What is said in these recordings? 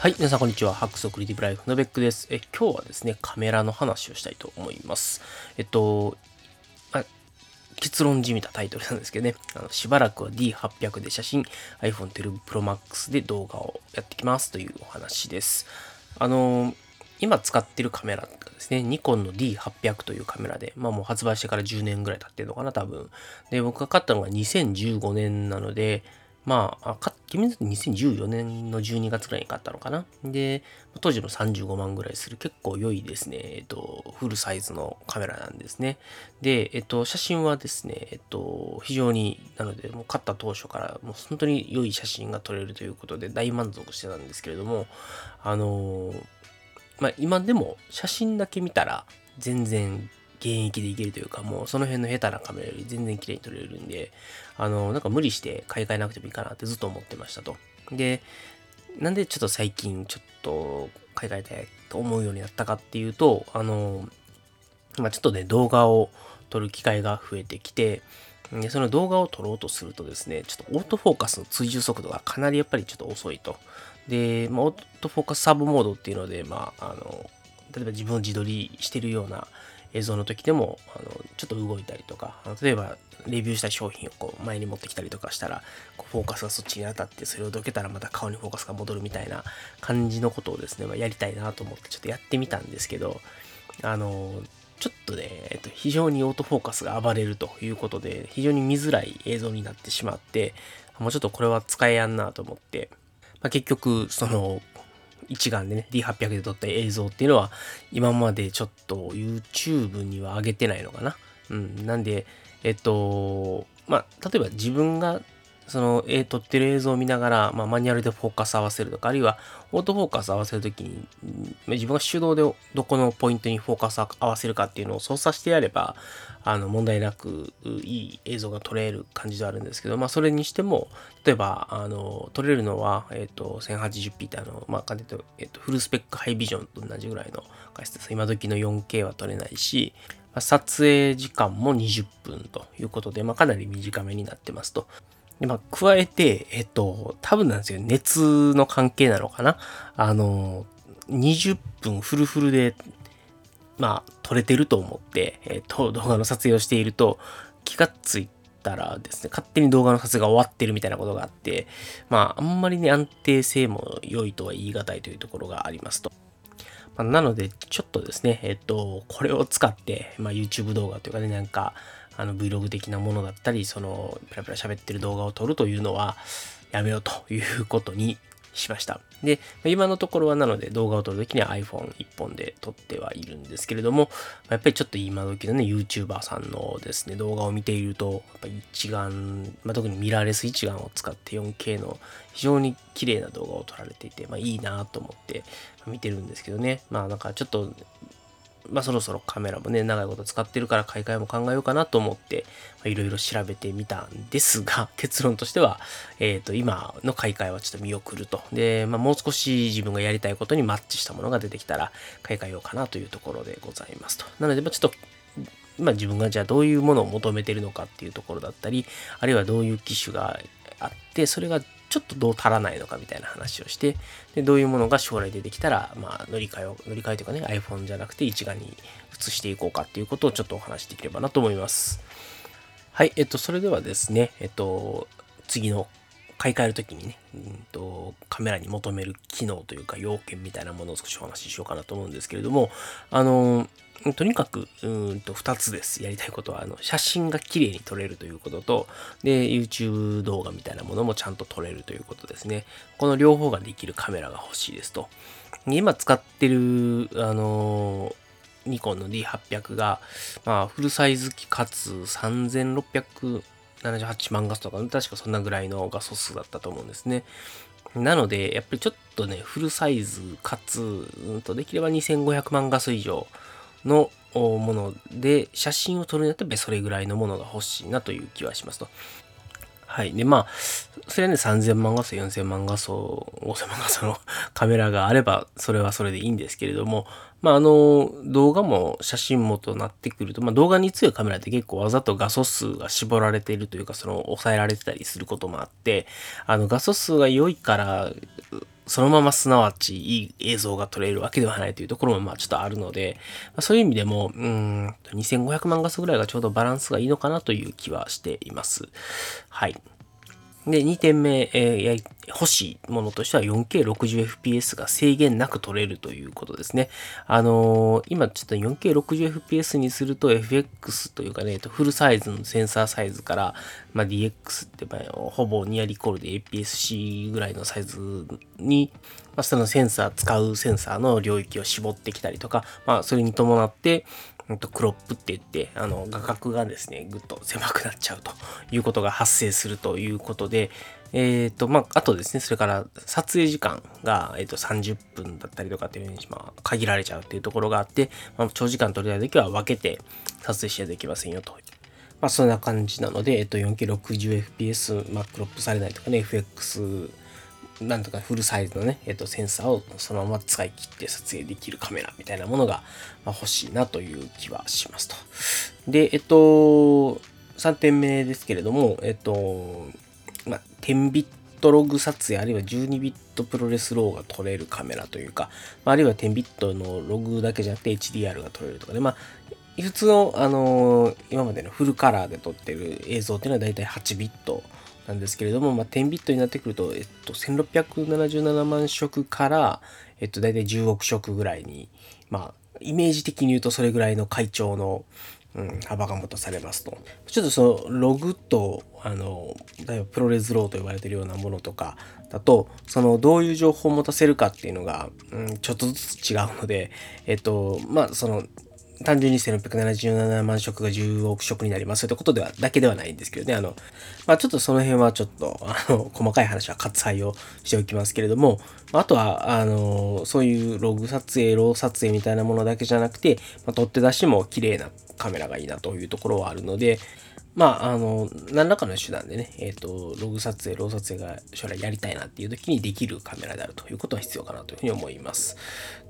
はい、皆さんこんにちは。ハックスクリティブライフのベックです。え今日はですね、カメラの話をしたいと思います。えっと、ま結論じみたタイトルなんですけどね、あのしばらくは D800 で写真、iPhone 12 Pro Max で動画をやってきますというお話です。あの、今使ってるカメラですね、ニコンの D800 というカメラで、まあもう発売してから10年ぐらい経ってるのかな、多分。で、僕が買ったのが2015年なので、まあ、か、君の2014年の12月ぐらいに買ったのかな？で、当時の35万ぐらいする結構良いですね、えっと、フルサイズのカメラなんですね。で、えっと、写真はですね、えっと、非常に、なので、もう買った当初からもう本当に良い写真が撮れるということで大満足してたんですけれども、あのまあ、今でも写真だけ見たら全然現役でいけるというか、もうその辺の下手なカメラより全然綺麗に撮れるんで、あの、なんか無理して買い替えなくてもいいかなってずっと思ってましたと。で、なんでちょっと最近ちょっと買い替えたいと思うようになったかっていうと、あの、まあ、ちょっとね、動画を撮る機会が増えてきて、でその動画を撮ろうとするとですね、ちょっとオートフォーカスの追従速度がかなりやっぱりちょっと遅いと。で、まあ、オートフォーカスサブモードっていうので、まあ、あの、例えば自分を自撮りしてるような映像の時でも、あのちょっと動いたりとか、例えばレビューした商品をこう前に持ってきたりとかしたら、こうフォーカスがそっちに当たって、それをどけたらまた顔にフォーカスが戻るみたいな感じのことをですね、まあ、やりたいなと思ってちょっとやってみたんですけど、あの、ちょっとね、えっと、非常にオートフォーカスが暴れるということで、非常に見づらい映像になってしまって、もうちょっとこれは使えやんなと思って、まあ、結局、その、一眼でね、D800 で撮った映像っていうのは、今までちょっと YouTube には上げてないのかな。うん。なんで、えっと、まあ、例えば自分がその、えー、撮ってる映像を見ながら、まあ、マニュアルでフォーカス合わせるとか、あるいはオートフォーカス合わせるときに、自分が手動でどこのポイントにフォーカス合わせるかっていうのを操作してやれば、あの、問題なくいい映像が撮れる感じではあるんですけど、まあ、それにしても、例えば、あの、撮れるのは、え、ー、と、1080p ってあの、まあ、えっ、と、フルスペックハイビジョンと同じぐらいの画質です。今時の 4K は撮れないし、撮影時間も20分ということで、まあ、かなり短めになってますと。で、まあ、加えて、えっと、多分なんですよ。熱の関係なのかな？あの、20分フルフルで、まあ、撮れてると思って、えっと、動画の撮影をしていると、気がついたらですね、勝手に動画の撮影が終わってるみたいなことがあって、まあ、あんまりね、安定性も良いとは言い難いというところがありますと。まあ、なので、ちょっとですね、えっと、これを使って、まあ、YouTube 動画というかね、なんか、あの Vlog 的なものだったり、そのペラペラ喋ってる動画を撮るというのはやめようということにしました。で、今のところはなので動画を撮るときには iPhone1 本で撮ってはいるんですけれども、やっぱりちょっと今時のね、YouTuber さんのですね、動画を見ていると、やっぱ一眼、まあ、特にミラーレス一眼を使って 4K の非常に綺麗な動画を撮られていて、まあいいなと思って見てるんですけどね、まあなんかちょっとまあそろそろカメラもね、長いこと使ってるから買い替えも考えようかなと思って、いろいろ調べてみたんですが、結論としては、えっ、ー、と、今の買い替えはちょっと見送ると。で、まあもう少し自分がやりたいことにマッチしたものが出てきたら、買い替えようかなというところでございますと。なので、まあちょっと、まあ自分がじゃあどういうものを求めてるのかっていうところだったり、あるいはどういう機種があって、それがちょっとどう足らないのかみたいな話をして、でどういうものが将来出てきたら、まあ、乗り換えを、乗り換えというかね、iPhone じゃなくて一眼に移していこうかっていうことをちょっとお話しできればなと思います。はい、えっと、それではですね、えっと、次の買い替えるときにね、うんと、カメラに求める機能というか要件みたいなものを少しお話ししようかなと思うんですけれども、あの、とにかく、うんと、二つです。やりたいことは、あの、写真が綺麗に撮れるということと、で、YouTube 動画みたいなものもちゃんと撮れるということですね。この両方ができるカメラが欲しいですと。今使ってる、あの、ニコンの D800 が、まあ、フルサイズ機かつ3678万画素とか、確かそんなぐらいの画素数だったと思うんですね。なので、やっぱりちょっとね、フルサイズかつ、うんとできれば2500万画素以上のもので、写真を撮るんだったらそれぐらいのものが欲しいなという気はしますと。はい。で、まあ、それはね、3000万画素、4000万画素、5000万画素の カメラがあれば、それはそれでいいんですけれども、まあ、あの、動画も写真もとなってくると、まあ、動画に強いカメラって結構わざと画素数が絞られているというか、その、抑えられてたりすることもあって、あの、画素数が良いから、そのまますなわちいい映像が撮れるわけではないというところもまあちょっとあるので、まあ、そういう意味でも、うん、2500万画素ぐらいがちょうどバランスがいいのかなという気はしています。はい。で、2点目、えー、欲しいものとしては 4K60fps が制限なく撮れるということですね。あのー、今ちょっと 4K60fps にすると FX というかね、フルサイズのセンサーサイズから、まあ、DX って、まあ、ほぼニアリコールで APS-C ぐらいのサイズに、まあ、そのセンサー、使うセンサーの領域を絞ってきたりとか、まあ、それに伴って、とクロップって言って、あの、画角がですね、ぐっと狭くなっちゃうということが発生するということで、えっ、ー、と、まあ、あとですね、それから撮影時間が、え、ー、と、30分だったりとかっていうふうに、まあ、限られちゃうっていうところがあって、まあ、長時間撮りたい時は分けて撮影しはできませんよと。まあ、そんな感じなので、えっ、と、4K60fps、まあ、クロップされないとかね、FX なんとかフルサイズのね、えっと、センサーをそのまま使い切って撮影できるカメラみたいなものが、ま欲しいなという気はしますと。で、えっと、3点目ですけれども、えっと、まあ、10ビットログ撮影、あるいは12ビット ProRes RAW が撮れるカメラというか、まあるいは10ビットのログだけじゃなくて HDR が撮れるとかで、まあ、普通の、あのー、今までのフルカラーで撮ってる映像っていうのはだいたい8ビットなんですけれども、まあ、10ビットになってくると、えっと、1677万色から、えっと、大体10億色ぐらいに、まあ、イメージ的に言うとそれぐらいの階調の、うん、幅が持たされますと。ちょっとそのログと、あの、例えば ProRes RAW と呼ばれてるようなものとかだと、そのどういう情報を持たせるかっていうのが、うん、ちょっとずつ違うので、えっと、まあ、その、単純に1677万色が10億色になりますということでは、だけではないんですけどね、あの、まあちょっとその辺はちょっと、あの、細かい話は割愛をしておきますけれども、あとは、あの、そういうログ撮影、ロー撮影みたいなものだけじゃなくて、まあ、取って出しも綺麗なカメラがいいなというところはあるので、まあ、あの、何らかの手段でね、えっ、ー、と、ログ撮影、ロー撮影が将来やりたいなっていう時にできるカメラであるということは必要かなというふうに思います。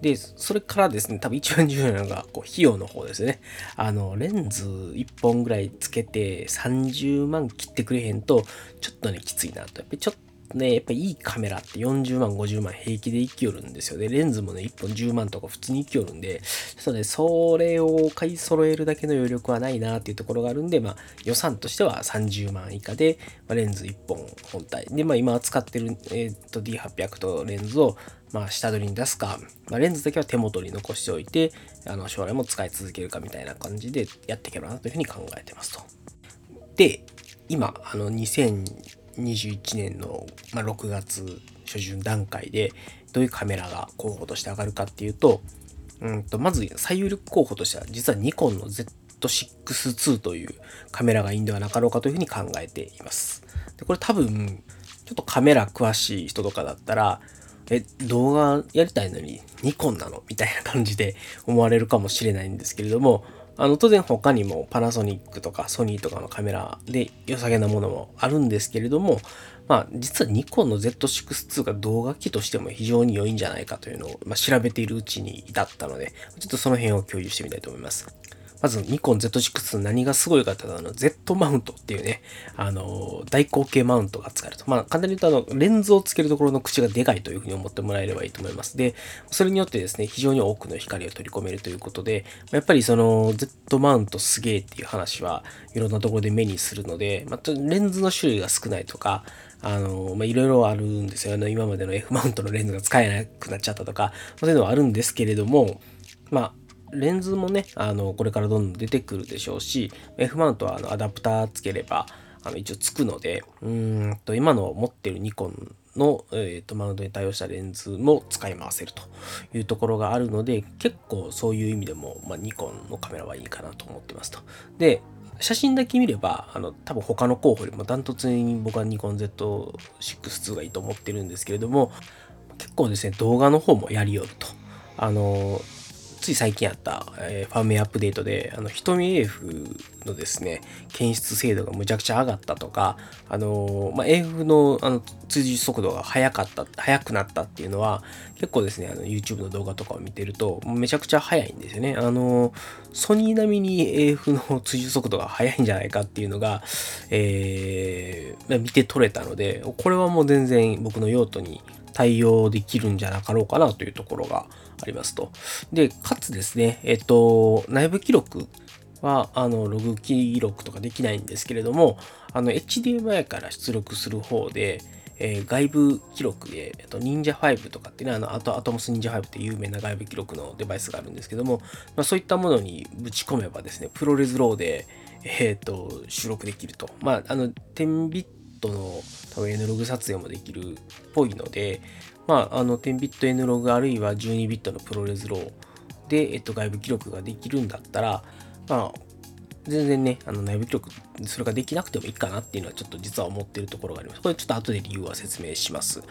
で、それからですね、多分一番重要なのが、こう、費用の方ですね。あの、レンズ1本ぐらいつけて30万切ってくれへんと、ちょっとね、きついなと。やっぱりちょっとね、やっぱいいカメラって40万、50万平気で生きよるんですよね。レンズもね、1本10万とか普通に生きよるんで、ちょっとね、それを買い揃えるだけの余力はないなっていうところがあるんで、まあ予算としては30万以下で、まあ、レンズ1本本体。で、まあ今使ってる、えー、っと D800 とレンズをまあ、下取りに出すか、まあ、レンズだけは手元に残しておいて、あの将来も使い続けるかみたいな感じでやっていけばなというふうに考えてますと。で、今、あの、2021年の、ま、6月初旬段階でどういうカメラが候補として上がるかっていうと、うんとまず最有力候補としては実はニコンの Z6-2 というカメラがいいんではなかろうかというふうに考えています。でこれ多分ちょっとカメラ詳しい人とかだったらえ、動画やりたいのにニコンなの？みたいな感じで思われるかもしれないんですけれども、あの、当然他にもパナソニックとかソニーとかのカメラで良さげなものもあるんですけれども、まあ、実はニコンの Z6-2 が動画機としても非常に良いんじゃないかというのを、まあ、調べているうちに至ったので、ちょっとその辺を共有してみたいと思います。まずニコン Z6 何がすごいかっていうと、あの、Z マウントっていうね、あの、大口径マウントが使えると。まあ、簡単に言うと、あの、レンズをつけるところの口がでかいというふうに思ってもらえればいいと思います。で、それによってですね、非常に多くの光を取り込めるということで、やっぱりその、Z マウントすげえっていう話はいろんなところで目にするので、まあ、レンズの種類が少ないとか、あの、ま、いろいろあるんですよね。今までの F マウントのレンズが使えなくなっちゃったとか、そういうのはあるんですけれども、まあ、レンズもね、あの、これからどんどん出てくるでしょうし、F マウントはあのアダプターつければ、あの、一応つくので、うんと、今の持ってるニコンの、えーと、マウントに対応したレンズも使い回せるというところがあるので、結構そういう意味でも、まあ、ニコンのカメラはいいかなと思ってますと。で、写真だけ見れば、あの、多分他の候補よりもダントツに僕はニコン Z6-2 がいいと思ってるんですけれども、結構ですね、動画の方もやりよると。あの、い最近あった、えー、ファームウェアアップデートで、あの、瞳 AF のですね、検出精度がむちゃくちゃ上がったとか、あのー、まあ、AF のあの通じ速度が速かった、速くなったっていうのは、結構ですね、あの、YouTube の動画とかを見てると、めちゃくちゃ速いんですよね。あのー、ソニー並みに AF の追従速度が速いんじゃないかっていうのが、えー、見て取れたので、これはもう全然僕の用途に対応できるんじゃなかろうかなというところがありますと。で、かつですね、えっと、内部記録は、あの、ログ記録とかできないんですけれども、あの、HDMI から出力する方で、えー、外部記録で、えっと、Ninja 5とかってね、あの、あと、アトモス Ninja 5って有名な外部記録のデバイスがあるんですけども、まあ、そういったものにぶち込めばですね、 ProRes RAW で、えっ、と、収録できると。まあ、あの、10ビットの多分 N ログ撮影もできるっぽいので、まあ、あの、10ビット N ログあるいは12ビットの ProRes RAW で、えっと、外部記録ができるんだったら、まあ、全然ね、あの内部記録、それができなくてもいいかなっていうのはちょっと実は思ってるところがあります。これちょっと後で理由は説明します。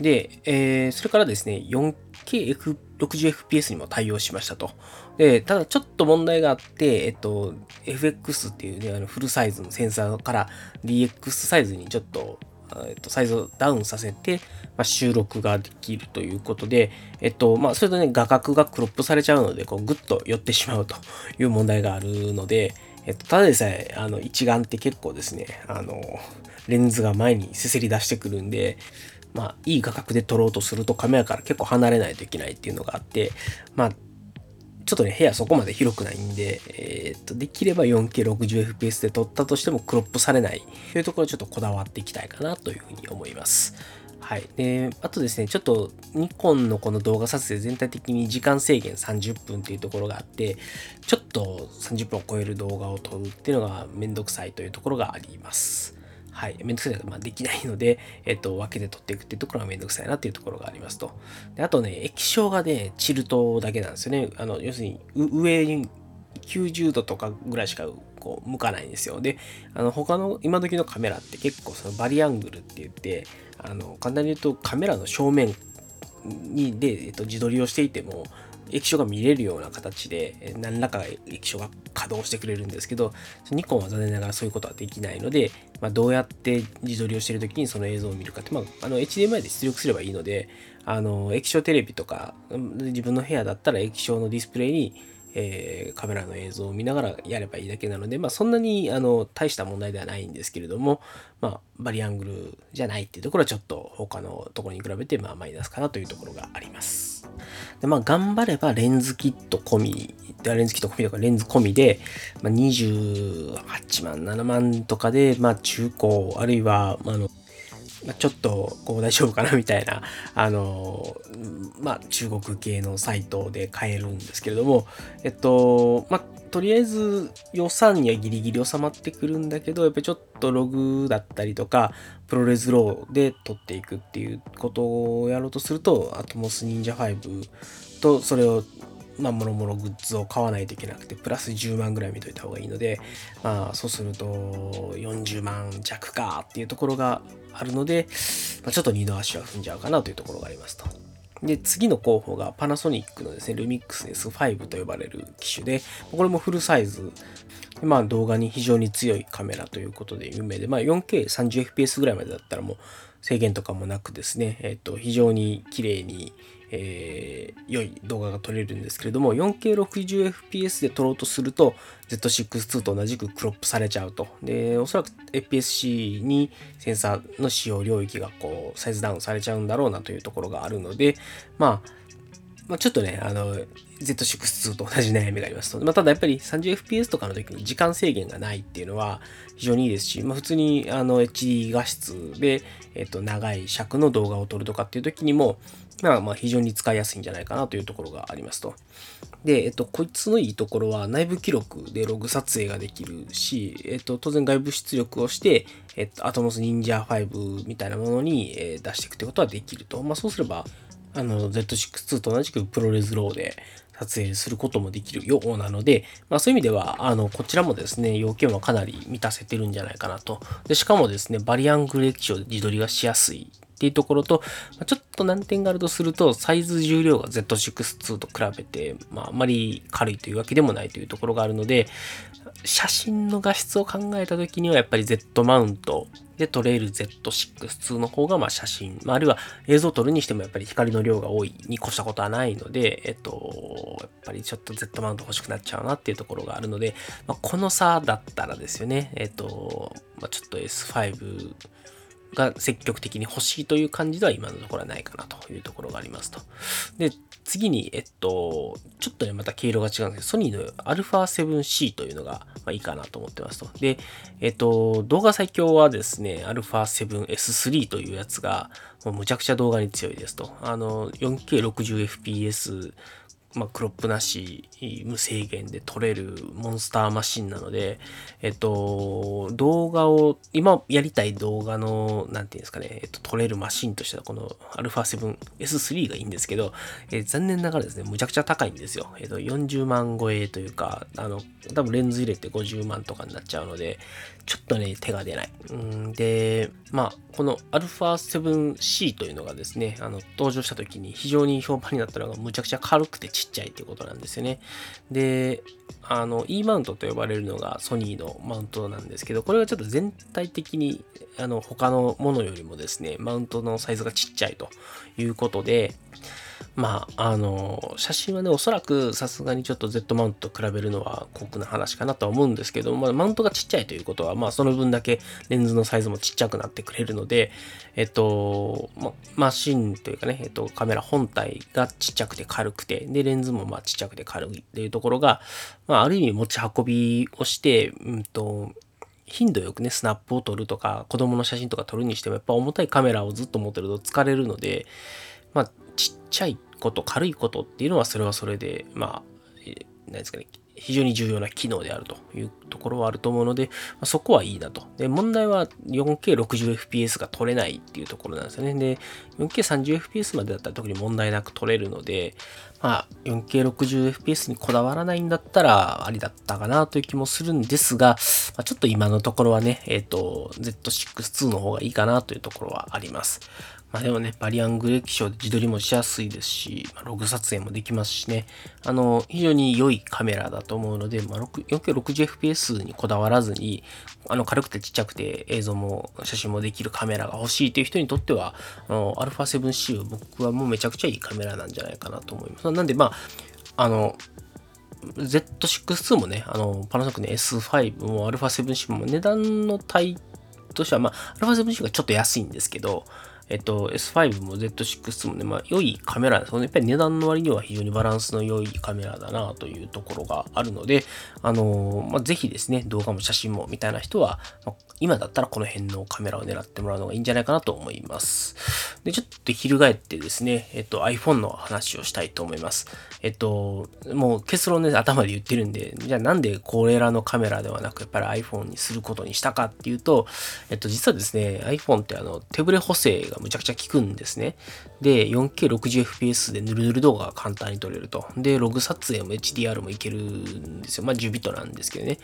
で、えー、それからですね、4KF60fps にも対応しましたと。で、ただちょっと問題があって、えっと、FX っていうね、あのフルサイズのセンサーから DX サイズにちょっとえっと、サイズをダウンさせて、まあ、収録ができるということで、えっと、まあ、それとね、画角がクロップされちゃうので、こう、ぐっと寄ってしまうという問題があるので、えっと、ただでさえ、あの、一眼って結構ですね、あの、レンズが前にせせり出してくるんで、まあ、いい画角で撮ろうとするとカメラから結構離れないといけないっていうのがあって、まあ、ちょっとね、部屋そこまで広くないんで、えー、っと、できれば 4K60fps で撮ったとしてもクロップされないというところちょっとこだわっていきたいかなというふうに思います。はい。で、あとですね、ちょっとニコンのこの動画撮影全体的に時間制限30分っていうところがあって、ちょっと30分を超える動画を撮るっていうのがめんどくさいというところがあります。はい、めんどくさいまあ、できないので、えっと、分けて取っていくっていうところがめんどくさいなっていうところがありますと。であとね、液晶がね、チルトだけなんですよね。あの、要するに、上に90度とかぐらいしかこう向かないんですよ。で、あの他の今時のカメラって結構そのバリアングルって言って、あの簡単に言うとカメラの正面にで、えっと、自撮りをしていても、液晶が見れるような形で何らか液晶が稼働してくれるんですけどニコンは残念ながらそういうことはできないので、まあ、どうやって自撮りをしている時にその映像を見るかって、まあ、あの HDMI で出力すればいいのであの液晶テレビとか自分の部屋だったら液晶のディスプレイにえー、カメラの映像を見ながらやればいいだけなので、まあ、そんなにあの大した問題ではないんですけれども、まあ、バリアングルじゃないっていうところはちょっと他のところに比べてまあマイナスかなというところがあります。でまあ、頑張ればレンズキット込み、レンズキット込みとかレンズ込みで、まあ、28万、7万とかで、まあ、中古、あるいは、まあ、あちょっとこう大丈夫かなみたいな、あの、まあ、中国系のサイトで買えるんですけれども、えっと、まあ、とりあえず予算にはギリギリ収まってくるんだけど、やっぱりちょっとログだったりとか、 ProRes RAW で撮っていくっていうことをやろうとすると、 Atomos Ninja 5とそれをまあ、もろもろグッズを買わないといけなくて、プラス10万ぐらい見といた方がいいので、まあ、そうすると40万弱かっていうところがあるので、まあ、ちょっと二度足は踏んじゃうかなというところがありますと。で、次の候補がパナソニックのですね、ルミックス S5 と呼ばれる機種で、これもフルサイズ、まあ動画に非常に強いカメラということで有名で、まあ 4K30fps ぐらいまでだったらもう制限とかもなくですね、えっ、と、非常に綺麗にえー、良い動画が撮れるんですけれども 4K60fps で撮ろうとすると Z6-2 と同じくクロップされちゃうとでおそらく FPS-C にセンサーの使用領域がこうサイズダウンされちゃうんだろうなというところがあるのでまあまあ、ちょっとね、あの、Z6-2 と同じ悩みがありますと。まあ、ただやっぱり 30fps とかの時に時間制限がないっていうのは非常にいいですし、まあ、普通にあの HD 画質で、えっと、長い尺の動画を撮るとかっていう時にも、まあ、まあ非常に使いやすいんじゃないかなというところがありますと。で、えっと、こいつのいいところは内部記録でログ撮影ができるし、えっと、当然外部出力をして、えっと、Atomos Ninja 5みたいなものに、え出していくってことはできると。まあ、そうすれば、あの、Z6-2 と同じく ProRes RAW で撮影することもできるようなので、まあそういう意味では、あの、こちらもですね、要件はかなり満たせてるんじゃないかなと。で、しかもですね、バリアングル液晶で自撮りがしやすいっていうところと、ちょっと難点があるとすると、サイズ重量が Z6-2 と比べて、まあ、あまり軽いというわけでもないというところがあるので、写真の画質を考えた時にはやっぱり Z マウントで撮れる Z6-2 の方がまあ写真、まあ、あるいは映像を撮るにしてもやっぱり光の量が多いに越したことはないので、えっと、やっぱりちょっと Z マウント欲しくなっちゃうなっていうところがあるので、まあ、この差だったらですよね、えっと、まあ、ちょっと S5 が積極的に欲しいという感じでは今のところはないかなというところがありますと。で、次に、えっと、ちょっとね、また毛色が違うんですけど、ソニーの α7C というのが、まあ、いいかなと思ってますと。で、えっと、動画最強はですね、α7S3 というやつが、もうむちゃくちゃ動画に強いですと。あの、4K60fps まあ、クロップなし、無制限で撮れるモンスターマシンなので、えっと、動画を、今やりたい動画の、なんていうんですかね、えっと、撮れるマシンとしてはこの α7S3 がいいんですけど、えー、残念ながらですね、むちゃくちゃ高いんですよ。えっと、40万超えというか、あの、多分レンズ入れて50万とかになっちゃうので、ちょっとね、手が出ない。うんで、まあ、この α7C というのがですね、あの、登場した時に非常に評判になったのがむちゃくちゃ軽くてちっちゃいっていうことなんですよね。で、あの、E マウントと呼ばれるのがソニーのマウントなんですけど、これがちょっと全体的に、あの、他のものよりもですね、マウントのサイズがちっちゃいということで、まあ、あの、写真はね、おそらくさすがにちょっと Z マウントと比べるのは酷な話かなとは思うんですけど、まあ、マウントがちっちゃいということは、まあ、その分だけレンズのサイズもちっちゃくなってくれるので、えっと、ま、マシンというかね、えっと、カメラ本体がちっちゃくて軽くて、で、レンズもまあちっちゃくて軽いっていうところが、まあ、ある意味持ち運びをして、うんと、頻度よくね、スナップを撮るとか、子供の写真とか撮るにしても、やっぱ重たいカメラをずっと持ってると疲れるので、まあ、ちっちゃいこと、軽いことっていうのはそれはそれで、まあ、何ですかね、非常に重要な機能であるというところはあると思うので、まあ、そこはいいなと。で、問題は 4K60fps が撮れないっていうところなんですよね。で、4K30fps までだったら特に問題なく撮れるので、まあ、4K60fps にこだわらないんだったらありだったかなという気もするんですが、まあ、ちょっと今のところはね、えっ、ー、と、Z6-2 の方がいいかなというところはあります。まあでもね、バリアングル液晶で自撮りもしやすいですし、まあ、ログ撮影もできますしね、あの、非常に良いカメラだと思うので、まあ、4K60fps にこだわらずに、あの、軽くてちっちゃくて映像も写真もできるカメラが欲しいという人にとっては、あの、α7C は僕はもうめちゃくちゃいいカメラなんじゃないかなと思います。なんで、まあ、あの、Z6-2 もね、あの、パナソニックの S5 も α7C も値段の帯としては、まあ、α7C がちょっと安いんですけど、 えっと、S5 も Z6 もね、まあ、良いカメラですね。やっぱり値段の割には非常にバランスの良いカメラだなというところがあるので、あのー、まあ、ぜひですね、動画も写真もみたいな人は、まあ、今だったらこの辺のカメラを狙ってもらうのがいいんじゃないかなと思います。で、ちょっと翻ってですね、えっと、iPhone の話をしたいと思います。えっと、もう結論ね、頭で言ってるんで、じゃあなんでこれらのカメラではなく、やっぱり iPhone にすることにしたかっていうと、えっと、実はですね、iPhone ってあの、手ブレ補正がむちゃくちゃ効くんですね。で、4K60fps でヌルヌル動画が簡単に撮れると。で、ログ撮影も HDR もいけるんですよ。まあ10ビットなんですけどね。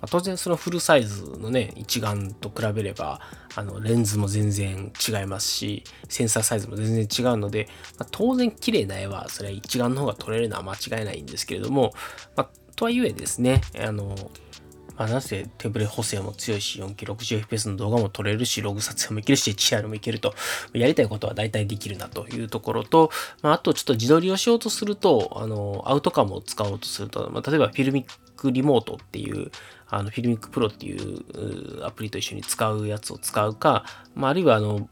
まあ、当然そのフルサイズのね、一眼と比べれば、あの、レンズも全然違いますし、センサーサイズも全然違うので、まあ、当然綺麗な絵は、それは一眼の方が撮れるのは間違いないんですけれども、まあ、とはいえですね、あの、まあ、なぜ手ブレ補正も強いし、4K60fps の動画も撮れるし、ログ撮影もいけるし、HDR もいけると、やりたいことは大体できるなというところと、まあ、あとちょっと自撮りをしようとすると、あの、アウトカムを使おうとすると、まあ、例えばフィルミックリモートっていう、あの、 FiLMiC Pro っていうアプリと一緒に使うやつを使うか、まあ、あるいはあの、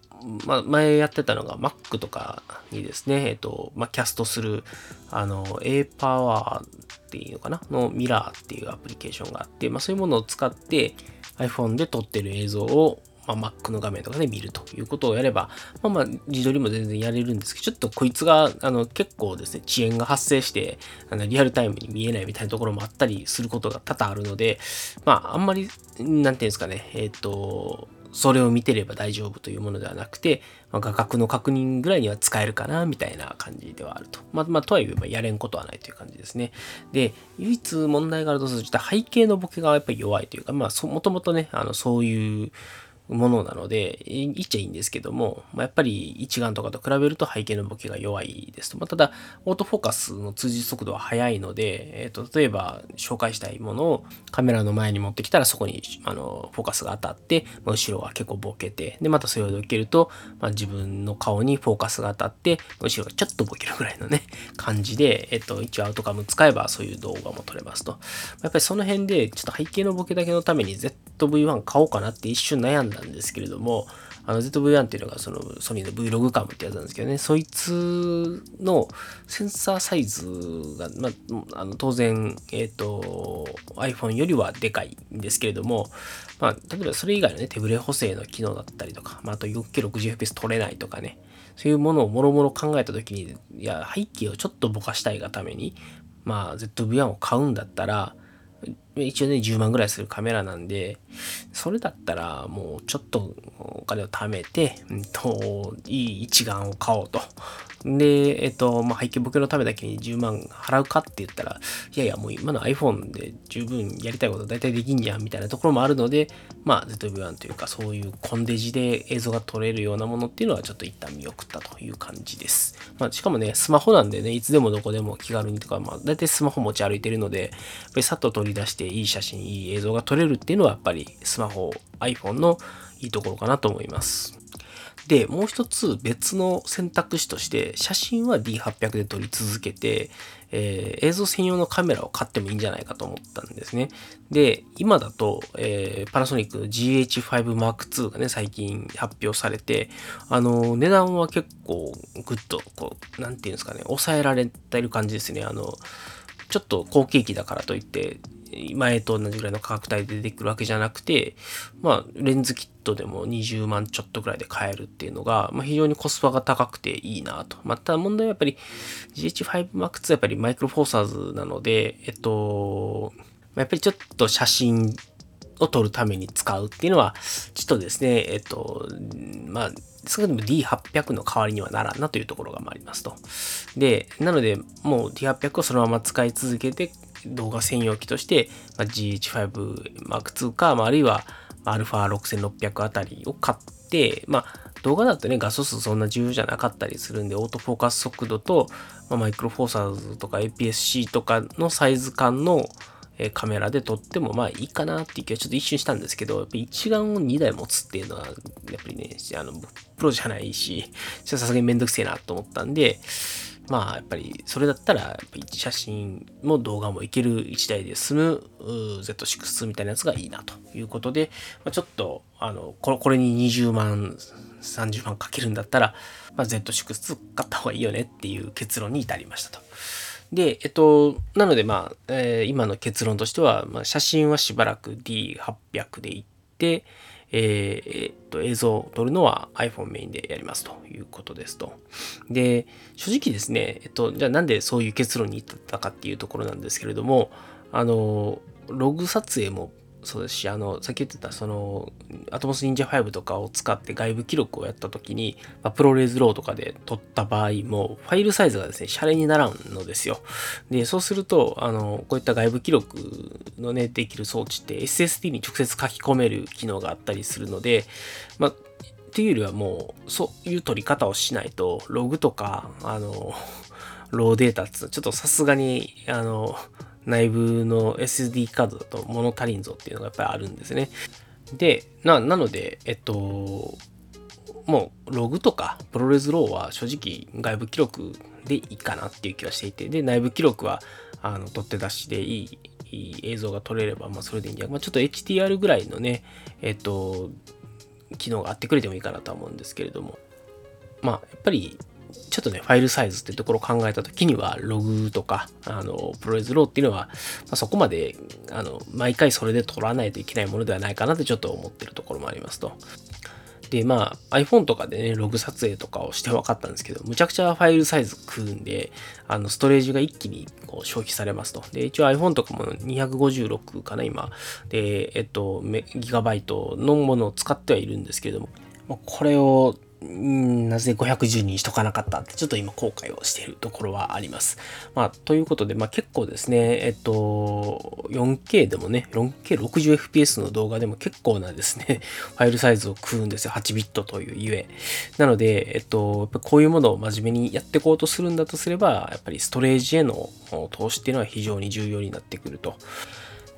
ま、前やってたのが Mac とかにですね、えっと、まあ、キャストする、あの、A パワーっていうのかな？の Mirror っていうアプリケーションがあって、まあ、そういうものを使って iPhone で撮ってる映像をまあ、Mac の画面とかで見るということをやれば、まあまあ、自撮りも全然やれるんですけど、ちょっとこいつが、あの、結構ですね、遅延が発生して、あの、リアルタイムに見えないみたいなところもあったりすることが多々あるので、まあ、あんまり、なんていうんですかね、えっ、ー、と、それを見てれば大丈夫というものではなくて、まあ、画角の確認ぐらいには使えるかな、みたいな感じではあると。まあ、まあ、とはいえ、やれんことはないという感じですね。で、唯一問題があるとすると、背景のボケがやっぱり弱いというか、まあ、もともとね、あの、そういう、ものなので、言っちゃいいんですけども、まあ、やっぱり一眼とかと比べると背景のボケが弱いですと。まあ、ただ、オートフォーカスの通じ速度は速いので、えっ、ー、と、例えば紹介したいものをカメラの前に持ってきたらそこにあのフォーカスが当たって、まあ、後ろは結構ボケて、で、またそれをどけると、まあ、自分の顔にフォーカスが当たって、後ろがちょっとボケるぐらいのね、感じで、えっ、ー、と、一応アウトカム使えばそういう動画も撮れますと。やっぱりその辺で、ちょっと背景のボケだけのために ZV-1 買おうかなって一瞬悩んだんですけれども、あの ZV-1 っていうのがそのソニーの Vlog カムってやつなんですけどね、そいつのセンサーサイズが、まあ、あの当然、えっ、ー、と、iPhone よりはでかいんですけれども、まあ、例えばそれ以外のね、手ブレ補正の機能だったりとか、まあ、あと 4K60fps 撮れないとかね、そういうものをもろもろ考えたときに、いや、背景をちょっとぼかしたいがために、まあ、ZV-1 を買うんだったら、一応ね、10万ぐらいするカメラなんで、それだったらもうちょっとお金を貯めて、うんと、いい一眼を買おうと。で、えっと、まあ、背景ボケのためだけに10万払うかって言ったら、いやいや、もう今の iPhone で十分やりたいこと大体できんじゃんみたいなところもあるので、まあ、ZV-1 というか、そういうコンデジで映像が撮れるようなものっていうのはちょっと一旦見送ったという感じです。まあ、しかもね、スマホなんでね、いつでもどこでも気軽にとか、まあ、大体スマホ持ち歩いてるので、やっぱりさっと取り出していい写真、いい映像が撮れるっていうのは、やっぱりスマホ、iPhone のいいところかなと思います。で、もう一つ別の選択肢として、写真は D800 で撮り続けて、えー、映像専用のカメラを買ってもいいんじゃないかと思ったんですね。で、今だと、えー、パナソニックの GH5 Mark II がね、最近発表されて、あの、値段は結構ぐっと、こう、なんていうんですかね、抑えられてる感じですね。あの、ちょっと好景気だからといって、前と同じぐらいの価格帯で出てくるわけじゃなくて、まあ、レンズキットでも20万ちょっとぐらいで買えるっていうのが、まあ、非常にコスパが高くていいなと。また問題はやっぱり GH5 Max はやっぱりマイクロフォーサーズなので、えっと、やっぱりちょっと写真を撮るために使うっていうのは、ちょっとですね、えっと、まあ、少なくとも D800 の代わりにはならんなというところがありますと。で、なので、もう D800 をそのまま使い続けて、動画専用機として、まあ、GH5 Mark II か、まあ、あるいは α6600 あたりを買って、まあ、動画だとね、画素数そんな重要じゃなかったりするんで、オートフォーカス速度と、まあ、マイクロフォーサーズとか APS-C とかのサイズ感のカメラで撮ってもまあいいかなっていう気はちょっと一瞬したんですけど、やっぱ一眼を2台持つっていうのは、やっぱりね、あの、プロじゃないし、さすがにめんどくせえなと思ったんで、まあ、やっぱり、それだったら、やっぱ写真も動画もいける1台で済む Z6 みたいなやつがいいなということで、まあ、ちょっと、あの、これに20万、30万かけるんだったら、まあ、Z6 買った方がいいよねっていう結論に至りましたと。で、えっと、なので、まあ、えー、今の結論としては、まあ、写真はしばらく D800 でいって、えー、えっと、映像を撮るのは iPhone メインでやりますということですと。で、正直ですね、えっと、じゃあなんでそういう結論に至ったかっていうところなんですけれども、あの、ログ撮影もそうですし、あの、さっき言ってた、その、アトモス忍者5とかを使って外部記録をやった時に、まあ、プロレーズローとかで撮った場合も、ファイルサイズがですね、シャレにならんのですよ。で、そうすると、あの、こういった外部記録のね、できる装置って SSD に直接書き込める機能があったりするので、まあ、っていうよりはもう、そういう撮り方をしないと、ログとか、あの、 RAW データってちょっとさすがに、あの、内部の SD カードだと物足りんぞっていうのがやっぱりあるんですね。で、な、なので、えっと、もうログとか ProRes RAW は正直外部記録でいいかなっていう気はしていて、で、内部記録はあの取って出しでいいいい映像が撮れれば、まあ、それでいいんじゃないまあ、ちょっと HDR ぐらいのね、えっと、機能があってくれてもいいかなとは思うんですけれども、まあ、やっぱりちょっとね、ファイルサイズってところを考えたときには、ログとか、あの、 ProRes RAW っていうのは、まあ、そこまで、あの、毎回それで撮らないといけないものではないかなってちょっと思ってるところもありますと。で、まあ、iPhone とかでね、ログ撮影とかをして分かったんですけど、むちゃくちゃファイルサイズ食うんで、あの、ストレージが一気にこう消費されますと。で、一応 iPhone とかも256かな、今。で、えっと、ギガバイトのものを使ってはいるんですけれども、これをなぜ510にしとかなかったってちょっと今後悔をしているところはあります。まあ、ということで、まあ結構ですね、えっと、4K でもね、4K60fps の動画でも結構なですね、ファイルサイズを食うんですよ。8ビットというゆえ。なので、えっと、こういうものを真面目にやっていこうとするんだとすれば、やっぱりストレージへの投資っていうのは非常に重要になってくると。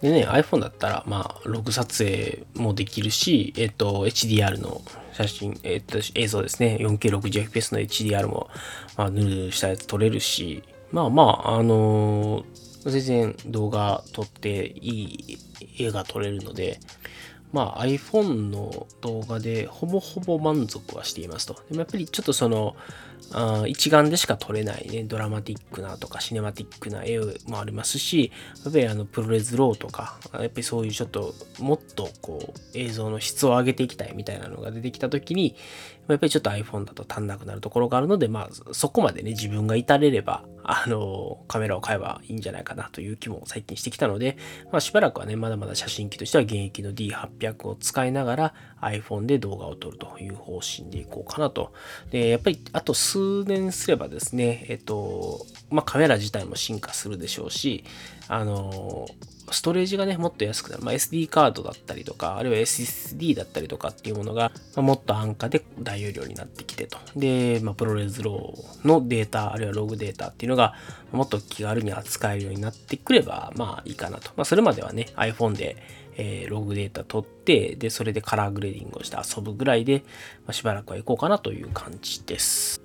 でね、iPhone だったら、まあ、ログ撮影もできるし、えっと、HDR の写真、えっと、映像ですね、4K60fps の HDR も、まあ、ヌルヌルしたやつ撮れるし、まあまあ、あのー、全然動画撮っていい映画撮れるので、まあ iPhone の動画でほぼほぼ満足はしていますと。でもやっぱりちょっとその、あ一眼でしか撮れないね、ドラマティックなとかシネマティックな絵もありますし、やっぱりあの ProRes RAW とか、やっぱりそういうちょっともっとこう映像の質を上げていきたいみたいなのが出てきた時に、やっぱりちょっと iPhone だと足んなくなるところがあるので、まあそこまでね、自分が至れれば、あの、カメラを買えばいいんじゃないかなという気も最近してきたので、まあしばらくはね、まだまだ写真機としては現役の D800 を使いながら iPhone で動画を撮るという方針でいこうかなと。で、やっぱりあと数年すればですね、えっと、まあカメラ自体も進化するでしょうし、あの、ストレージがね、もっと安くなる。まあ、SD カードだったりとか、あるいは SSD だったりとかっていうものが、まあ、もっと安価で大容量になってきてと。で、まあ、 ProRes RAW のデータ、あるいはログデータっていうのが、もっと気軽に扱えるようになってくれば、まあいいかなと。まあ、それまではね、iPhone で、えー、ログデータ取って、で、それでカラーグレーディングをして遊ぶぐらいで、まあ、しばらくは行こうかなという感じです。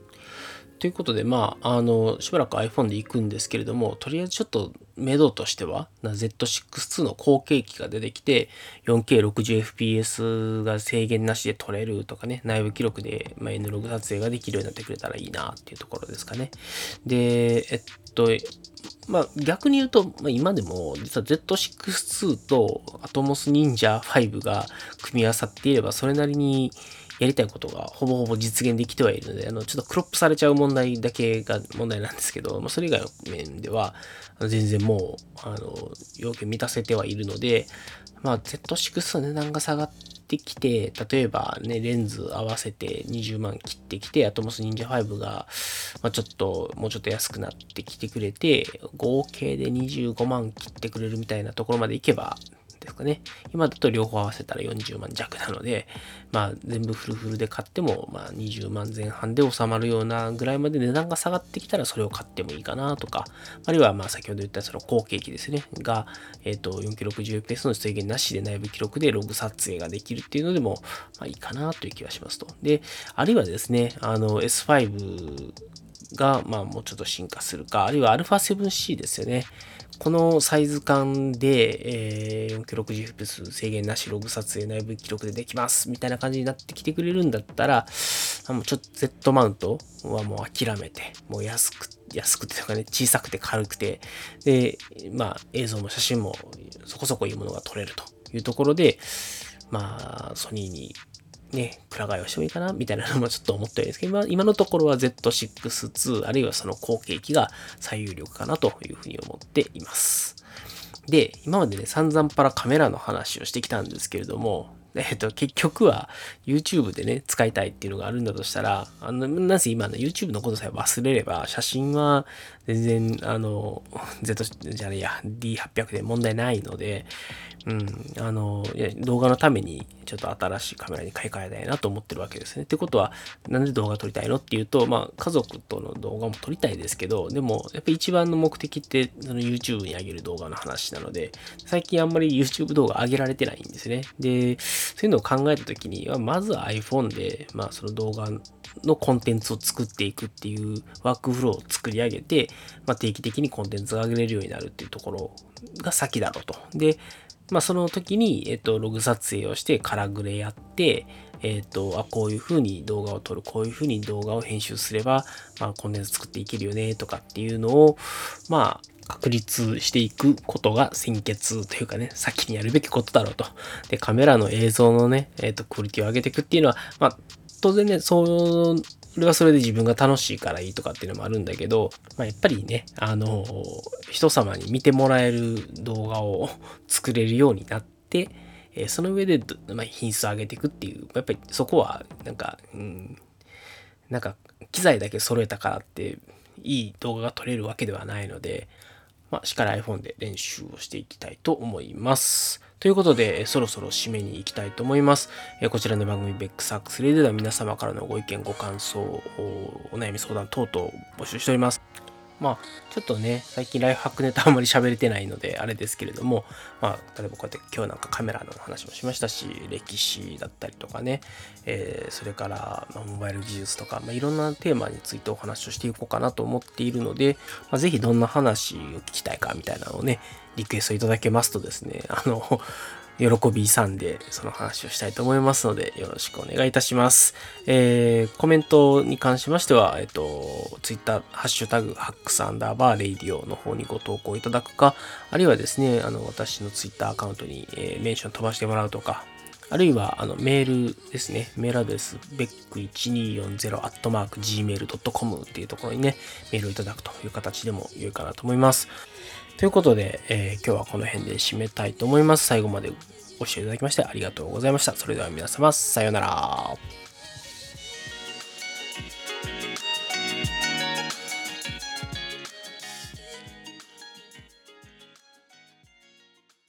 ということで、まあ、あの、しばらく iPhone で行くんですけれども、とりあえずちょっと、目処としては、Z6-2 の後継機が出てきて、4K60fps が制限なしで撮れるとかね、内部記録で、まあ、N ログ撮影ができるようになってくれたらいいなっていうところですかね。で、えっと、まあ逆に言うと、まあ、今でも実は Z6-2 と Atomos Ninja 5が組み合わさっていればそれなりにやりたいことがほぼほぼ実現できてはいるので、あの、ちょっとクロップされちゃう問題だけが問題なんですけど、まあ、それ以外の面では、全然もう、あの、要件満たせてはいるので、まあ、Z6 の値段が下がってきて、例えばね、レンズ合わせて20万切ってきて、アトモス忍者5が、まあ、ちょっと、もうちょっと安くなってきてくれて、合計で25万切ってくれるみたいなところまでいけば、ですかね。今だと両方合わせたら40万弱なので、まあ全部フルフルで買っても、まあ20万前半で収まるようなぐらいまで値段が下がってきたらそれを買ってもいいかなとか、あるいはまあ先ほど言ったその後継機ですね、が、えっ、ー、と 4K60fps の制限なしで内部記録でログ撮影ができるっていうのでも、まあいいかなという気がしますと。で、あるいはですね、あの S5 が、まあ、もうちょっと進化するか、あるいは α7C ですよね。このサイズ感で、えー、4K60fps 制限なしログ撮影内部記録でできますみたいな感じになってきてくれるんだったら、もうちょっと Z マウントはもう諦めて、もう安く、安くてとかね、小さくて軽くて、で、まあ映像も写真もそこそこいいものが撮れると。いうところで、まあソニーにね、くら替えをしてもいいかなみたいなのもちょっと思ってるんですけど、今のところは Z6-2 あるいはその後継機が最有力かなというふうに思っています。で、今までね、散々パラカメラの話をしてきたんですけれども、えっと、結局は YouTube でね、使いたいっていうのがあるんだとしたら、あの、なぜ今の YouTube のことさえ忘れれば、写真は全然、あの、Z じゃねえや、D800 で問題ないので、うん、あの、動画のためにちょっと新しいカメラに買い替えたいなと思ってるわけですね。ってことは、なんで動画撮りたいのっていうと、まあ、家族との動画も撮りたいですけど、でも、やっぱり一番の目的って、その YouTube に上げる動画の話なので、最近あんまり YouTube 動画上げられてないんですね。で、そういうのを考えたときに、まず iPhone で、まあ、その動画のコンテンツを作っていくっていうワークフローを作り上げて、まあ、定期的にコンテンツが上げれるようになるっていうところが先だろうと。で、まあ、その時に、えっと、ログ撮影をしてカラグレやって、えっと、あ、こういう風に動画を撮る、こういう風に動画を編集すれば、まあ、コンテンツ作っていけるよね、とかっていうのを、まあ、確立していくことが先決というかね、先にやるべきことだろうと。で、カメラの映像のね、えっ、と、クオリティを上げていくっていうのは、まあ、当然ね、それはそれで自分が楽しいからいいとかっていうのもあるんだけど、まあ、やっぱりね、あの、人様に見てもらえる動画を作れるようになって、えその上で、まあ、品質を上げていくっていう、やっぱりそこは、なんか、うん、なんか、機材だけ揃えたからって、いい動画が撮れるわけではないので、まあ、しから iPhone で練習をしていきたいと思います。ということで、そろそろ締めに行きたいと思います。こちらの番組、ベックサックスレディでは皆様からのご意見、ご感想、お悩み相談等々募集しております。まあ、ちょっとね、最近ライフハックネタあんまり喋れてないので、あれですけれども、まあ、例えばこうやって今日なんかカメラの話もしましたし、歴史だったりとかね、えー、それから、まあ、モバイル技術とか、まあ、いろんなテーマについてお話をしていこうかなと思っているので、まあ、ぜひどんな話を聞きたいかみたいなのをね、リクエストいただけますとですね、あの、喜びさんでその話をしたいと思いますので、よろしくお願いいたします。えー、コメントに関しましては、えっと、ツイッター、ハッシュタグ、ハックスアンダーバーレイディオの方にご投稿いただくか、あるいはですね、あの、私のツイッターアカウントに、えー、メンション飛ばしてもらうとか、あるいは、あの、メールですね。メールアドレス、beck1240-gmail.com っていうところにね、メールをいただくという形でも良いかなと思います。ということで、えー、今日はこの辺で締めたいと思います。最後までご視聴いただきましてありがとうございました。それでは皆様、さようなら。